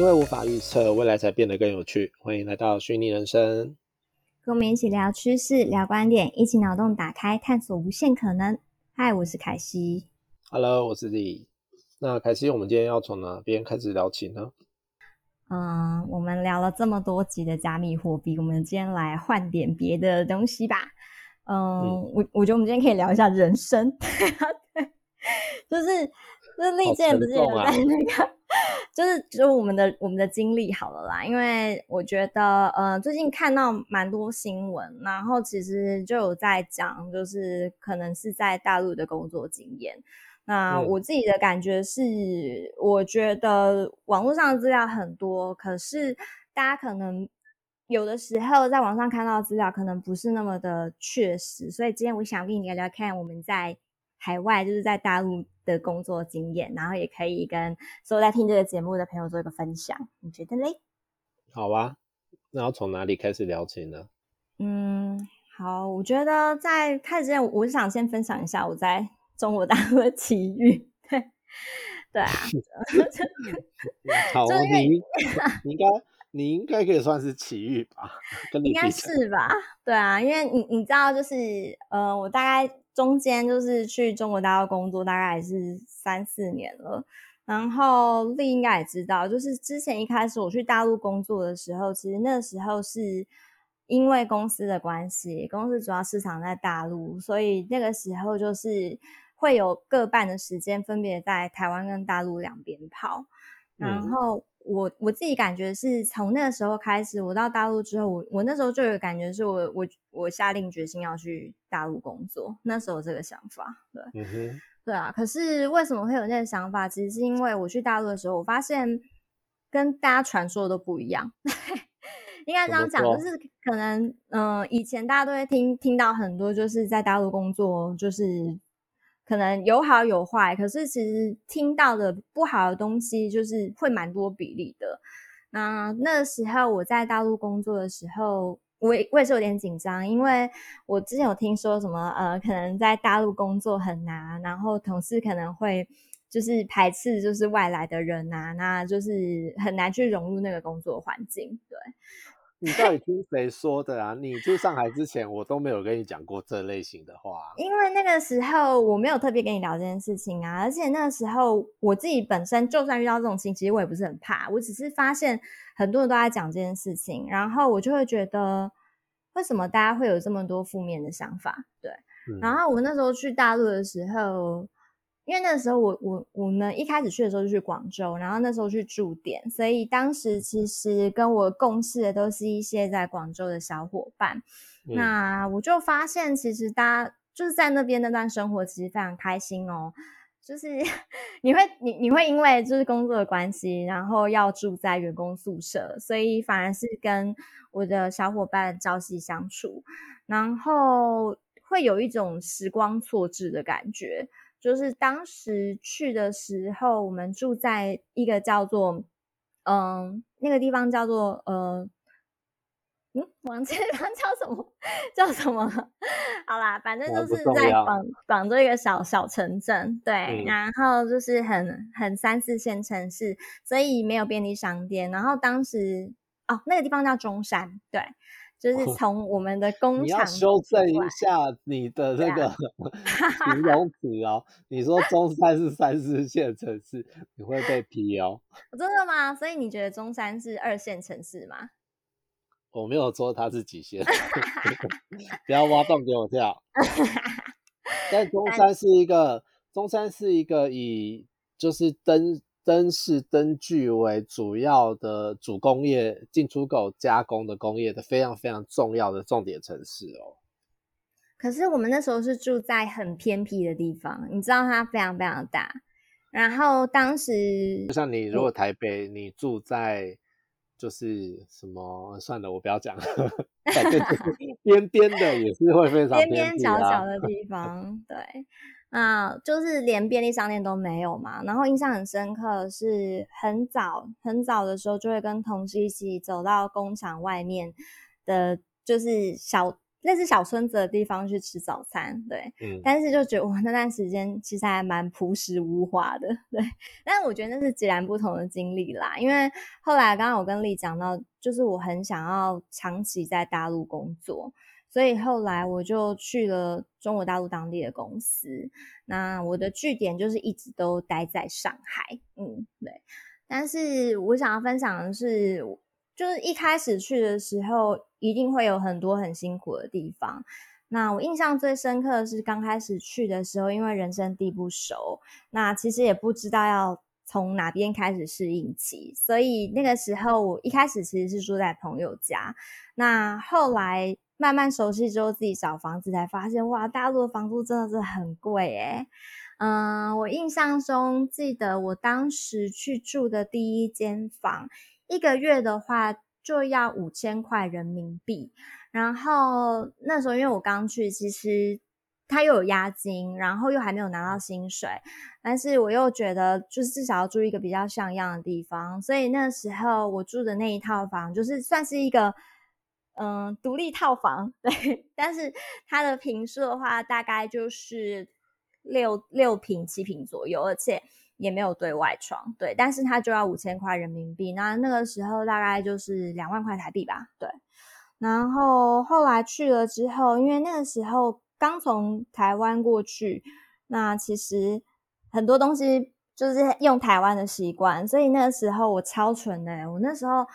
因为无法预测未来，才变得更有趣。欢迎来到虚拟人生，跟我们一起聊趋势、聊观点，一起脑洞打开，探索无限可能。嗨，我是凯西。Hello，我是李。那凯西，我们今天要从哪边开始聊起呢？嗯，我们聊了这么多集的加密货币，我们今天来换点别的东西吧。嗯，我我觉得我们今天可以聊一下人生，就是就是历届不是有在那个。就是就是我们的我们的经历好了啦，因为我觉得呃最近看到蛮多新闻，然后其实就有在讲，就是可能是在大陆的工作经验。那我自己的感觉是，我觉得网络上的资料很多，可是大家可能有的时候在网上看到资料可能不是那么的确实，所以今天我想跟你聊聊看我们在。海外就是在大陆的工作经验，然后也可以跟所有在听这个节目的朋友做一个分享，你觉得嘞？好啊，那要从哪里开始聊起呢？嗯，好，我觉得在开始之前，我是想先分享一下我在中国大陆的奇遇。对，对啊。好，你你应该你应该可以算是奇遇吧？应该是吧？对啊，因为你你知道，就是呃，我大概。中间就是去中国大陆工作，大概也是三四年了。然后丽应该也知道，就是之前一开始我去大陆工作的时候，其实那时候是因为公司的关系，公司主要市场在大陆，所以那个时候就是会有各半的时间分别在台湾跟大陆两边跑，然后。我我自己感觉是从那个时候开始，我到大陆之后，我我那时候就有感觉是我我我下定决心要去大陆工作，那时候这个想法，对，对啊。可是为什么会有那个想法？其实是因为我去大陆的时候，我发现跟大家传说的都不一样。应该这样讲，就是可能嗯，以前大家都会听听到很多，就是在大陆工作，就是。可能有好有坏，可是其实听到的不好的东西就是会蛮多比例的。那那时候我在大陆工作的时候，我也我也是有点紧张，因为我之前有听说什么呃，可能在大陆工作很难，然后同事可能会就是排斥就是外来的人啊，那就是很难去融入那个工作环境，对。你到底听谁说的啊？你去上海之前，我都没有跟你讲过这类型的话。因为那个时候我没有特别跟你聊这件事情啊，而且那个时候我自己本身就算遇到这种情，其实我也不是很怕。我只是发现很多人都在讲这件事情，然后我就会觉得，为什么大家会有这么多负面的想法？对。然后我那时候去大陆的时候。因为那时候我我我们一开始去的时候就去广州，然后那时候去驻点，所以当时其实跟我共事的都是一些在广州的小伙伴。那我就发现，其实大家就是在那边那段生活其实非常开心哦。就是 你会你你会因为就是工作的关系，然后要住在员工宿舍，所以反而是跟我的小伙伴朝夕相处，然后会有一种时光错置的感觉。就是当时去的时候，我们住在一个叫做，嗯，那个地方叫做，呃，嗯，忘记 地方叫什么，叫什么？好啦，反正就是在广广州一个小小城镇，对，然后就是很很三四线城市，所以没有便利商店。然后当时，哦，那个地方叫中山，对。就是 从我们的工厂，你要修正一下你的这个 形容词哦。你说中山是三四线城市，你会被批哦。真的吗？所以你觉得中山是二线城市吗？我没有说它是几线，不要挖洞给我跳。但中山是一个，中山是一个以就是灯。灯是灯具为主要的主工业进出口加工的工业的非常非常重要的重点城市哦。可是我们那时候是住在很偏僻的地方，你知道它非常非常大。然后当时就像你如果台北，你住在就是什么算了，我不要讲，反正边边的也是会非常边边角角的地方，对。啊，就是连便利商店都没有嘛。然后印象很深刻，是很早很早的时候，就会跟同事一起走到工厂外面的，就是小类似小村子的地方去吃早餐，对，嗯，但是就觉得我，那段时间其实还蛮朴实无华的，对。但是我觉得那是截然不同的经历啦，因为后来刚刚我跟丽讲到，就是我很想要长期在大陆工作，所以后来我就去了中国大陆当地的公司，那我的据点就是一直都待在上海，嗯，对。但是我想要分享的是。就是一开始去的时候，一定会有很多很辛苦的地方。那我印象最深刻的是刚开始去的时候，因为人生地不熟，那其实也不知道要从哪边开始适应起，所以那个时候我一开始其实是住在朋友家。那后来慢慢熟悉之后，自己找房子才发现，哇，大陆的房租真的是很贵诶嗯，我印象中记得我当时去住的第一间房。一个月的话就要五千块人民币，然后那时候因为我刚去，其实他又有押金，然后又还没有拿到薪水，但是我又觉得就是至少要住一个比较像样的地方，所以那时候我住的那一套房就是算是一个嗯独立套房，对，但是它的平数的话大概就是六六平七平左右，而且。也没有对外窗，对，但是它就要五千块人民币，那那个时候大概就是两万块台币吧，对。然后后来去了之后，因为那个时候刚从台湾过去，那其实很多东西就是用台湾的习惯，所以那个时候我超蠢的，我那时候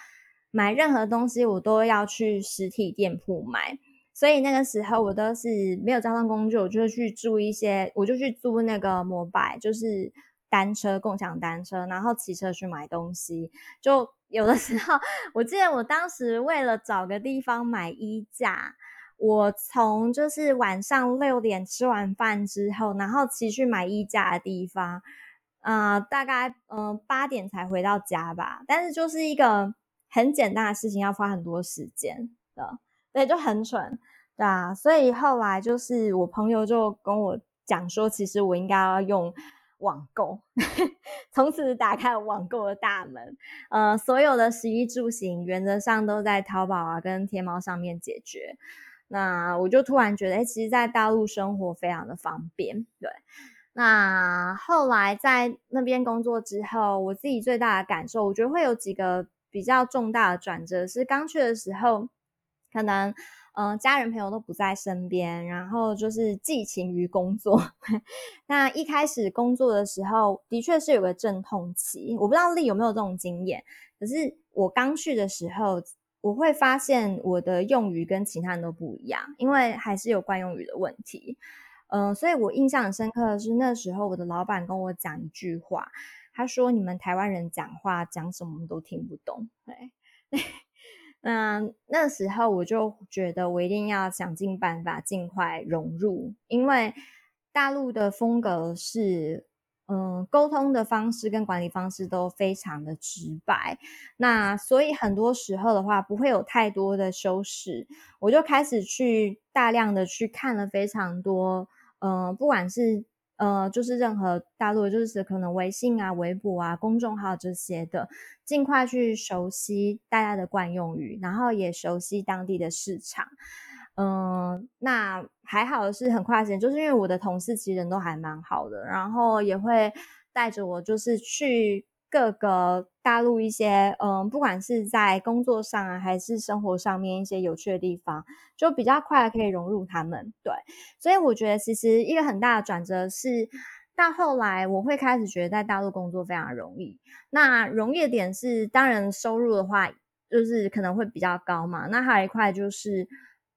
买任何东西我都要去实体店铺买，所以那个时候我都是没有交通工具，我就去租一些，我就去租那个摩拜，就是。单车、共享单车，然后骑车去买东西，就有的时候，我记得我当时为了找个地方买衣架，我从就是晚上六点吃完饭之后，然后骑去买衣架的地方，啊，大概嗯八点才回到家吧。但是就是一个很简单的事情，要花很多时间的，对，就很蠢，对啊。所以后来就是我朋友就跟我讲说，其实我应该要用。网购，从此打开了网购的大门。呃，所有的食衣住行原则上都在淘宝啊跟天猫上面解决。那我就突然觉得，哎，其实，在大陆生活非常的方便。对，那后来在那边工作之后，我自己最大的感受，我觉得会有几个比较重大的转折，是刚去的时候，可能。嗯，家人朋友都不在身边，然后就是寄情于工作。那一开始工作的时候，的确是有个阵痛期。我不知道丽有没有这种经验，可是我刚去的时候，我会发现我的用语跟其他人都不一样，因为还是有惯用语的问题。嗯，所以我印象很深刻的是，那时候我的老板跟我讲一句话，他说：“你们台湾人讲话讲什么都听不懂。”对。那那时候我就觉得我一定要想尽办法尽快融入，因为大陆的风格是，嗯，沟通的方式跟管理方式都非常的直白，那所以很多时候的话不会有太多的修饰，我就开始去大量的去看了非常多，嗯，不管是。呃，就是任何大陆，就是可能微信啊、微博啊、公众号这些的，尽快去熟悉大家的惯用语，然后也熟悉当地的市场。嗯，那还好的是很快时间，就是因为我的同事其实人都还蛮好的，然后也会带着我，就是去。各个大陆一些，嗯，不管是在工作上啊，还是生活上面一些有趣的地方，就比较快可以融入他们。对，所以我觉得其实一个很大的转折是，到后来我会开始觉得在大陆工作非常容易。那容易的点是，当然收入的话，就是可能会比较高嘛。那还有一块就是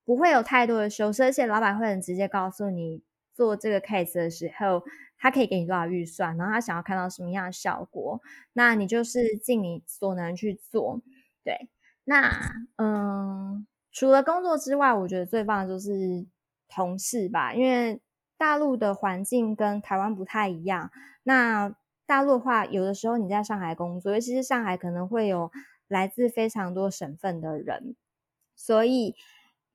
不会有太多的修饰，而且老板会很直接告诉你做这个 case 的时候。他可以给你多少预算，然后他想要看到什么样的效果，那你就是尽你所能去做。对，那嗯，除了工作之外，我觉得最棒的就是同事吧，因为大陆的环境跟台湾不太一样。那大陆的话，有的时候你在上海工作，尤其是上海可能会有来自非常多省份的人，所以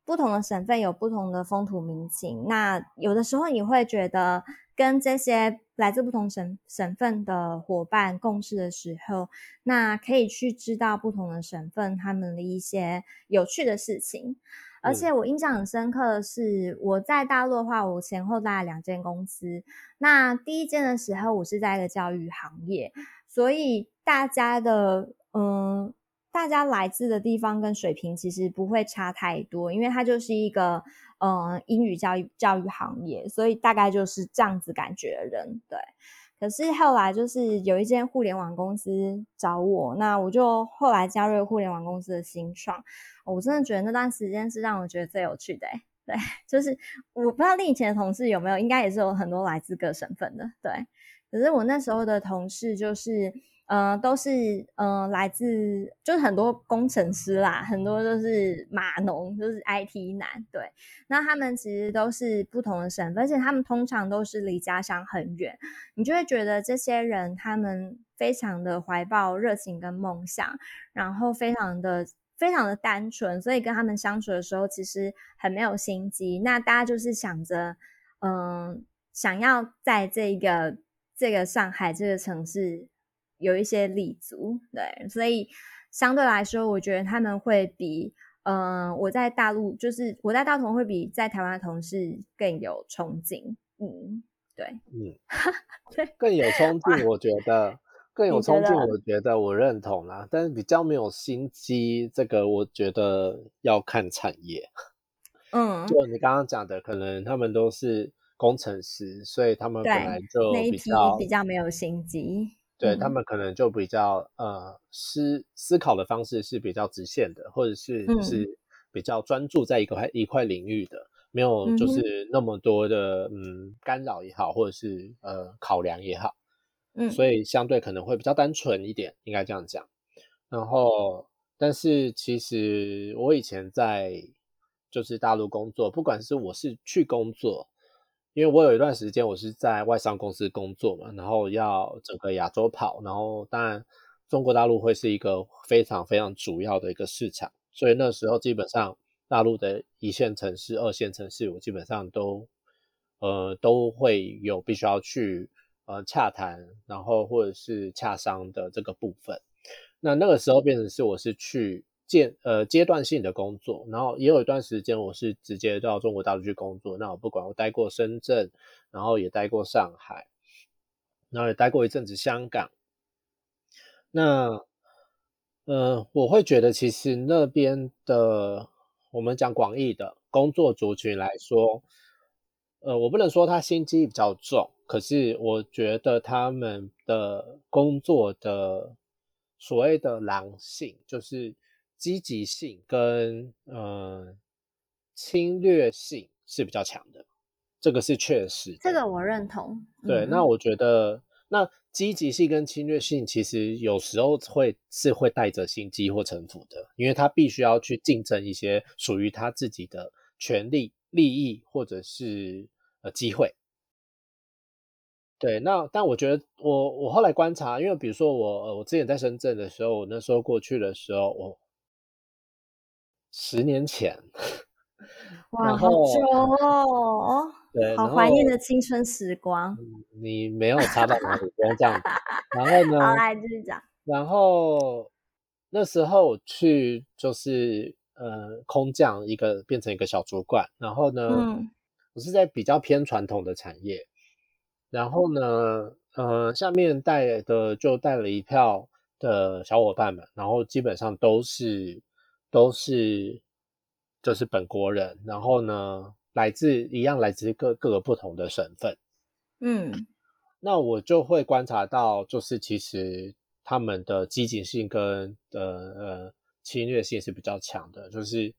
不同的省份有不同的风土民情。那有的时候你会觉得。跟这些来自不同省省份的伙伴共事的时候，那可以去知道不同的省份他们的一些有趣的事情。而且我印象很深刻的是，我在大陆的话，我前后大概两间公司。那第一间的时候，我是在一个教育行业，所以大家的嗯，大家来自的地方跟水平其实不会差太多，因为它就是一个嗯英语教育教育行业，所以大概就是这样子感觉的人对。可是后来就是有一间互联网公司找我，那我就后来加入互联网公司的新创。我真的觉得那段时间是让我觉得最有趣的，对，就是我不知道你以前的同事有没有，应该也是有很多来自各省份的，对。可是我那时候的同事就是。呃，都是呃来自，就是很多工程师啦，很多都是码农，就是 IT 男，对。那他们其实都是不同的省份，而且他们通常都是离家乡很远，你就会觉得这些人他们非常的怀抱热情跟梦想，然后非常的非常的单纯，所以跟他们相处的时候其实很没有心机。那大家就是想着，嗯，想要在这个这个上海这个城市。有一些立足，对，所以相对来说，我觉得他们会比，嗯，我在大陆，就是我在大同会比在台湾的同事更有冲劲，嗯，对，嗯，对，更有冲劲，我觉得更有冲劲，我觉得我认同啦，但是比较没有心机，这个我觉得要看产业，嗯，就你刚刚讲的，可能他们都是工程师，所以他们本来就比较比较没有心机。对他们可能就比较呃思思考的方式是比较直线的，或者是是比较专注在一块一块领域的，没有就是那么多的嗯干扰也好，或者是呃考量也好，嗯，所以相对可能会比较单纯一点，应该这样讲。然后，但是其实我以前在就是大陆工作，不管是我是去工作。因为我有一段时间我是在外商公司工作嘛，然后要整个亚洲跑，然后当然中国大陆会是一个非常非常主要的一个市场，所以那时候基本上大陆的一线城市、二线城市，我基本上都呃都会有必须要去呃洽谈，然后或者是洽商的这个部分。那那个时候变成是我是去。阶呃阶段性的工作，然后也有一段时间我是直接到中国大陆去工作。那我不管我待过深圳，然后也待过上海，然后也待过一阵子香港。那呃，我会觉得其实那边的我们讲广义的工作族群来说，呃，我不能说他心机比较重，可是我觉得他们的工作的所谓的狼性就是。积极性跟呃侵略性是比较强的，这个是确实。这个我认同。对，那我觉得那积极性跟侵略性其实有时候会是会带着心机或城府的，因为他必须要去竞争一些属于他自己的权利、利益或者是呃机会。对，那但我觉得我我后来观察，因为比如说我我之前在深圳的时候，我那时候过去的时候，我。十年前，哇，好久哦！对，好怀念的青春时光。你没有差到哪里，不要这样子。然后呢？好，来继续讲。然后那时候去就是呃空降一个变成一个小主管，然后呢，我是在比较偏传统的产业，然后呢，呃，下面带的就带了一票的小伙伴们，然后基本上都是。都是就是本国人，然后呢，来自一样来自各各个不同的省份，嗯，那我就会观察到，就是其实他们的积极性跟呃呃侵略性是比较强的。就是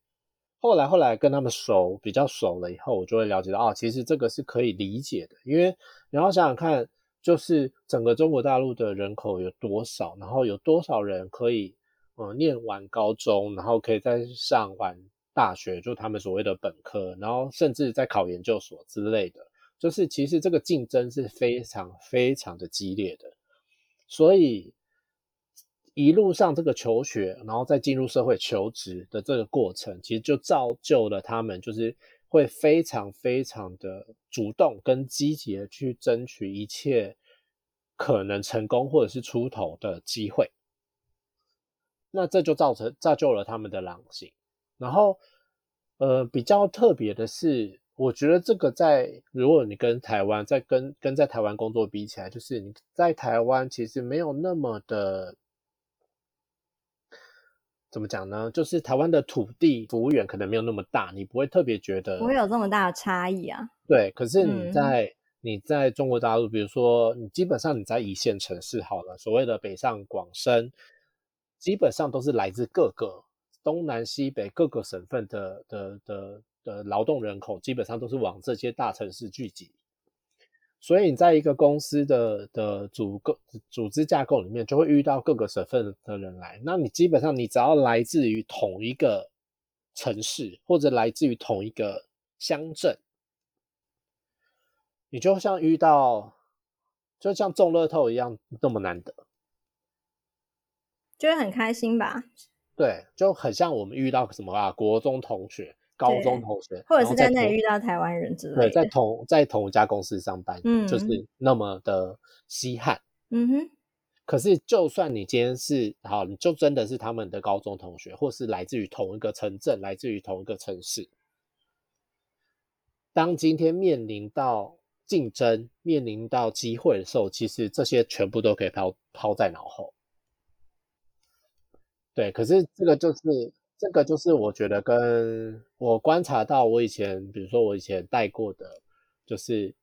后来后来跟他们熟比较熟了以后，我就会了解到，哦，其实这个是可以理解的，因为你要想想看，就是整个中国大陆的人口有多少，然后有多少人可以。呃，念完高中，然后可以再上完大学，就他们所谓的本科，然后甚至在考研究所之类的，就是其实这个竞争是非常非常的激烈的，所以一路上这个求学，然后再进入社会求职的这个过程，其实就造就了他们，就是会非常非常的主动跟积极的去争取一切可能成功或者是出头的机会。那这就造成造就了他们的狼性，然后呃，比较特别的是，我觉得这个在如果你跟台湾在跟跟在台湾工作比起来，就是你在台湾其实没有那么的。怎么讲呢？就是台湾的土地服务员可能没有那么大，你不会特别觉得不会有这么大的差异啊。对，可是你在你在中国大陆，比如说你基本上你在一线城市好了，所谓的北上广深，基本上都是来自各个东南西北各个省份的的的的劳动人口，基本上都是往这些大城市聚集。所以你在一个公司的的组构组织架构里面，就会遇到各个省份的人来。那你基本上你只要来自于同一个城市，或者来自于同一个乡镇，你就像遇到，就像中乐透一样那么难得，就会很开心吧？对，就很像我们遇到什么啊，国中同学。高中同学，或者是在那里遇到台湾人之类，对，在同在同一家公司上班，嗯，就是那么的稀罕，嗯哼。可是，就算你今天是好，你就真的是他们的高中同学，或是来自于同一个城镇，来自于同一个城市，当今天面临到竞争、面临到机会的时候，其实这些全部都可以抛抛在脑后。对，可是这个就是。这个就是我觉得跟我观察到，我以前比如说我以前带过的，就是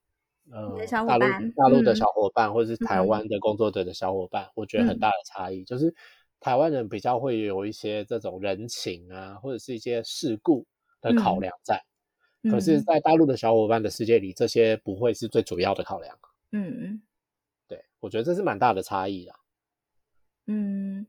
呃大陆大陆的小伙伴，或者是台湾的工作者的小伙伴，我觉得很大的差异，就是台湾人比较会有一些这种人情啊，或者是一些事故的考量在，可是，在大陆的小伙伴的世界里，这些不会是最主要的考量。嗯嗯，对，我觉得这是蛮大的差异的。嗯。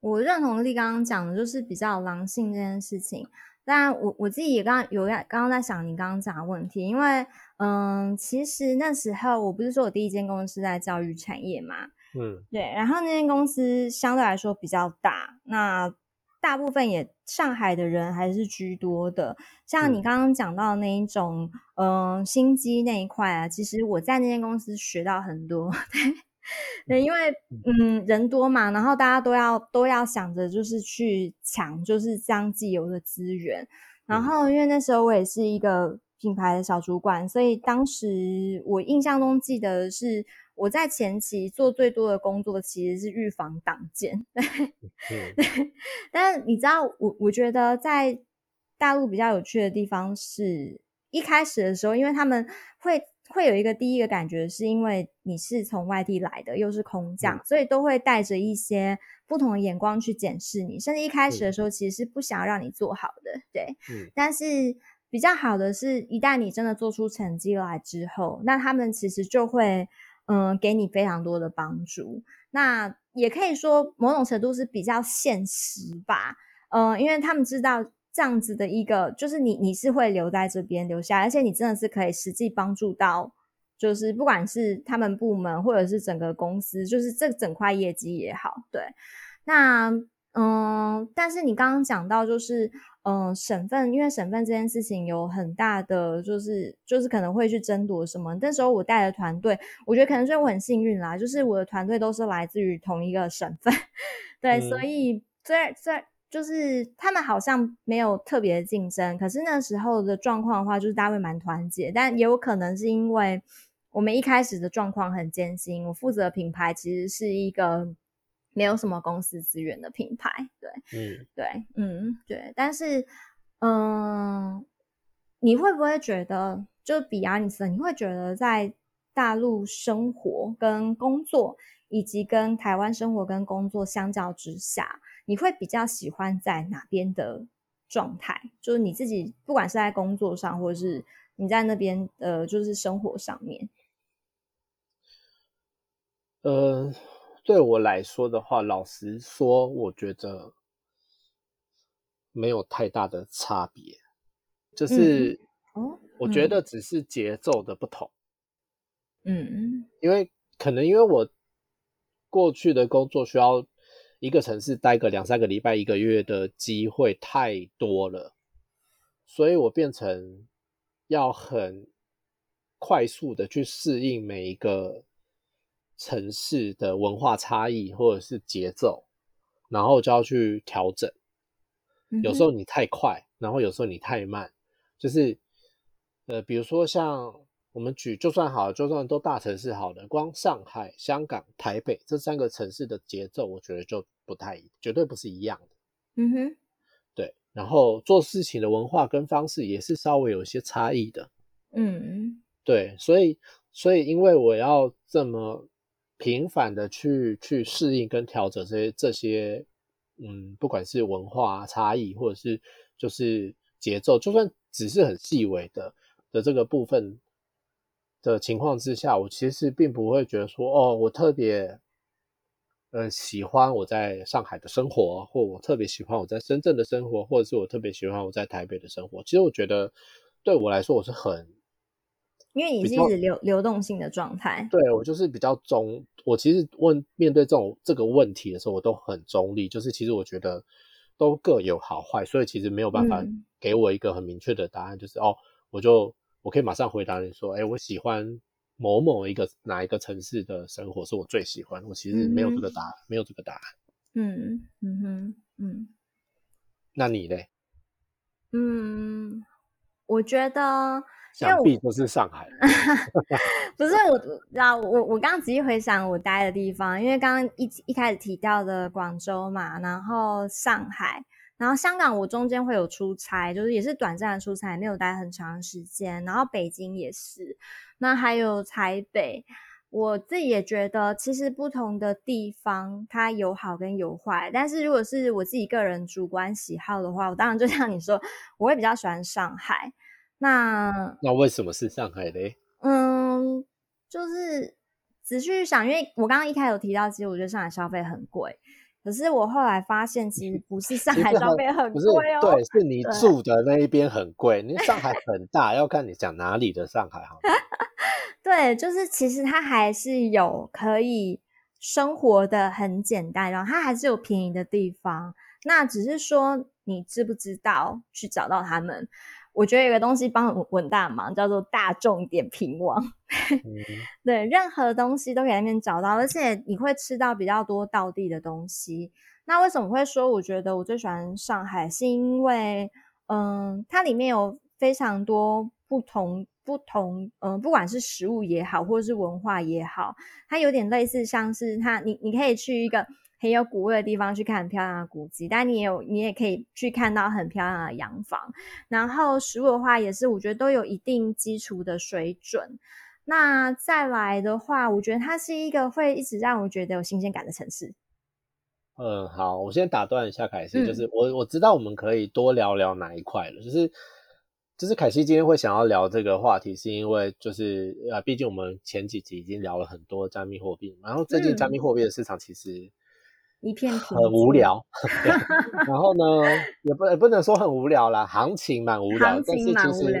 我认同力刚刚讲的，就是比较狼性这件事情。当然，我我自己也刚刚有在刚刚在想你刚刚讲的问题，因为嗯，其实那时候我不是说我第一间公司在教育产业嘛，嗯，对，然后那间公司相对来说比较大，那大部分也上海的人还是居多的。像你刚刚讲到那一种嗯心机那一块啊，其实我在那间公司学到很多。对，因为嗯人多嘛，然后大家都要都要想着就是去抢，就是这样既有的资源。然后因为那时候我也是一个品牌的小主管，所以当时我印象中记得是我在前期做最多的工作其实是预防党建。对，但是你知道，我我觉得在大陆比较有趣的地方是一开始的时候，因为他们会。会有一个第一个感觉，是因为你是从外地来的，又是空降，所以都会带着一些不同的眼光去检视你。甚至一开始的时候，其实是不想让你做好的，对。嗯。但是比较好的是，一旦你真的做出成绩来之后，那他们其实就会嗯给你非常多的帮助。那也可以说某种程度是比较现实吧，嗯，因为他们知道。这样子的一个，就是你你是会留在这边留下，而且你真的是可以实际帮助到，就是不管是他们部门或者是整个公司，就是这整块业绩也好，对。那嗯，但是你刚刚讲到，就是嗯，省份，因为省份这件事情有很大的，就是就是可能会去争夺什么。那时候我带的团队，我觉得可能是我很幸运啦，就是我的团队都是来自于同一个省份，对，所以在在。就是他们好像没有特别竞争，可是那时候的状况的话，就是大家会蛮团结，但也有可能是因为我们一开始的状况很艰辛。我负责品牌其实是一个没有什么公司资源的品牌，对，嗯，对，嗯，对。但是，嗯，你会不会觉得，就比亚尼斯，你会觉得在大陆生活跟工作，以及跟台湾生活跟工作相较之下？你会比较喜欢在哪边的状态？就是你自己，不管是在工作上，或者是你在那边呃，就是生活上面。呃，对我来说的话，老实说，我觉得没有太大的差别。就是，哦，我觉得只是节奏的不同。嗯嗯，因为可能因为我过去的工作需要。一个城市待个两三个礼拜、一个月的机会太多了，所以我变成要很快速的去适应每一个城市的文化差异或者是节奏，然后就要去调整。有时候你太快，然后有时候你太慢，就是呃，比如说像我们举就算好，就算都大城市好的，光上海、香港、台北这三个城市的节奏，我觉得就不太，绝对不是一样的。嗯哼，对，然后做事情的文化跟方式也是稍微有一些差异的。嗯，对，所以所以因为我要这么频繁的去去适应跟调整这些这些，嗯，不管是文化差异或者是就是节奏，就算只是很细微的的这个部分的情况之下，我其实并不会觉得说，哦，我特别。呃，喜欢我在上海的生活，或我特别喜欢我在深圳的生活，或者是我特别喜欢我在台北的生活。其实我觉得，对我来说，我是很，因为你是一直流流动性的状态。对我就是比较中，我其实问面对这种这个问题的时候，我都很中立。就是其实我觉得都各有好坏，所以其实没有办法给我一个很明确的答案。就是哦，我就我可以马上回答你说，哎，我喜欢。某某一个哪一个城市的生活是我最喜欢？我其实没有这个答案，没有这个答案。嗯嗯哼嗯。那你呢？嗯，我觉得想必都是上海。不是我，道我我刚刚仔细回想我待的地方，因为刚刚一一开始提到的广州嘛，然后上海。然后香港我中间会有出差，就是也是短暂的出差，没有待很长时间。然后北京也是，那还有台北，我自己也觉得其实不同的地方它有好跟有坏。但是如果是我自己个人主观喜好的话，我当然就像你说，我会比较喜欢上海。那那为什么是上海嘞？嗯，就是仔细想，因为我刚刚一开始有提到，其实我觉得上海消费很贵。可是我后来发现，其实不是上海消费很贵哦，对，是你住的那一边很贵。你上海很大，要看你讲哪里的上海哈。对，就是其实它还是有可以生活的很简单，然后它还是有便宜的地方。那只是说你知不知道去找到他们。我觉得有个东西帮我很大忙，叫做大众点评网。对，任何东西都可以在那边找到，而且你会吃到比较多道地的东西。那为什么会说我觉得我最喜欢上海？是因为，嗯，它里面有非常多不同不同，嗯，不管是食物也好，或者是文化也好，它有点类似，像是它，你你可以去一个。很有古味的地方去看很漂亮的古迹，但你也有你也可以去看到很漂亮的洋房。然后食物的话，也是我觉得都有一定基础的水准。那再来的话，我觉得它是一个会一直让我觉得有新鲜感的城市。嗯，好，我先打断一下凯西，就是我我知道我们可以多聊聊哪一块了，就是就是凯西今天会想要聊这个话题，是因为就是呃，毕竟我们前几集已经聊了很多加密货币，然后最近加密货币的市场其实。一片很无聊，然后呢，也不也不能说很无聊啦，行情蛮无聊，但是其实，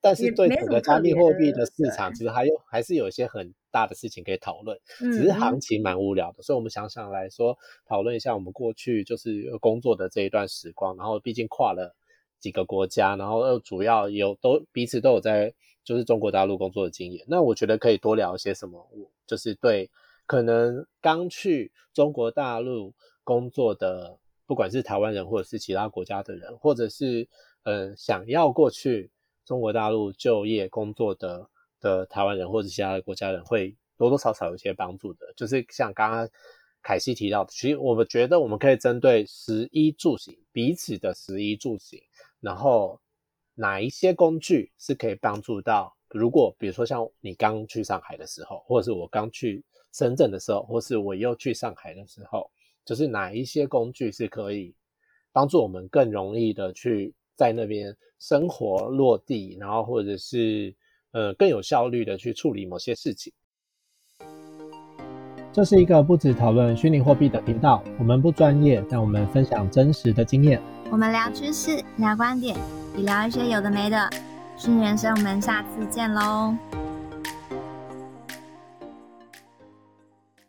但是对整个加密货币的市场，其实还有还是有一些很大的事情可以讨论，只是行情蛮无聊的，所以我们想想来说，讨论一下我们过去就是工作的这一段时光，然后毕竟跨了几个国家，然后又主要有都彼此都有在就是中国大陆工作的经验，那我觉得可以多聊一些什么，我就是对。可能刚去中国大陆工作的，不管是台湾人或者是其他国家的人，或者是呃想要过去中国大陆就业工作的的台湾人或者其他的国家人，会多多少少有一些帮助的。就是像刚刚凯西提到的，其实我们觉得我们可以针对食衣住行彼此的食衣住行，然后哪一些工具是可以帮助到？如果比如说像你刚去上海的时候，或者是我刚去。深圳的时候，或是我又去上海的时候，就是哪一些工具是可以帮助我们更容易的去在那边生活落地，然后或者是呃更有效率的去处理某些事情。这是一个不止讨论虚拟货币的频道，我们不专业，但我们分享真实的经验。我们聊趋势，聊观点，也聊一些有的没的。虚拟人生，我们下次见喽。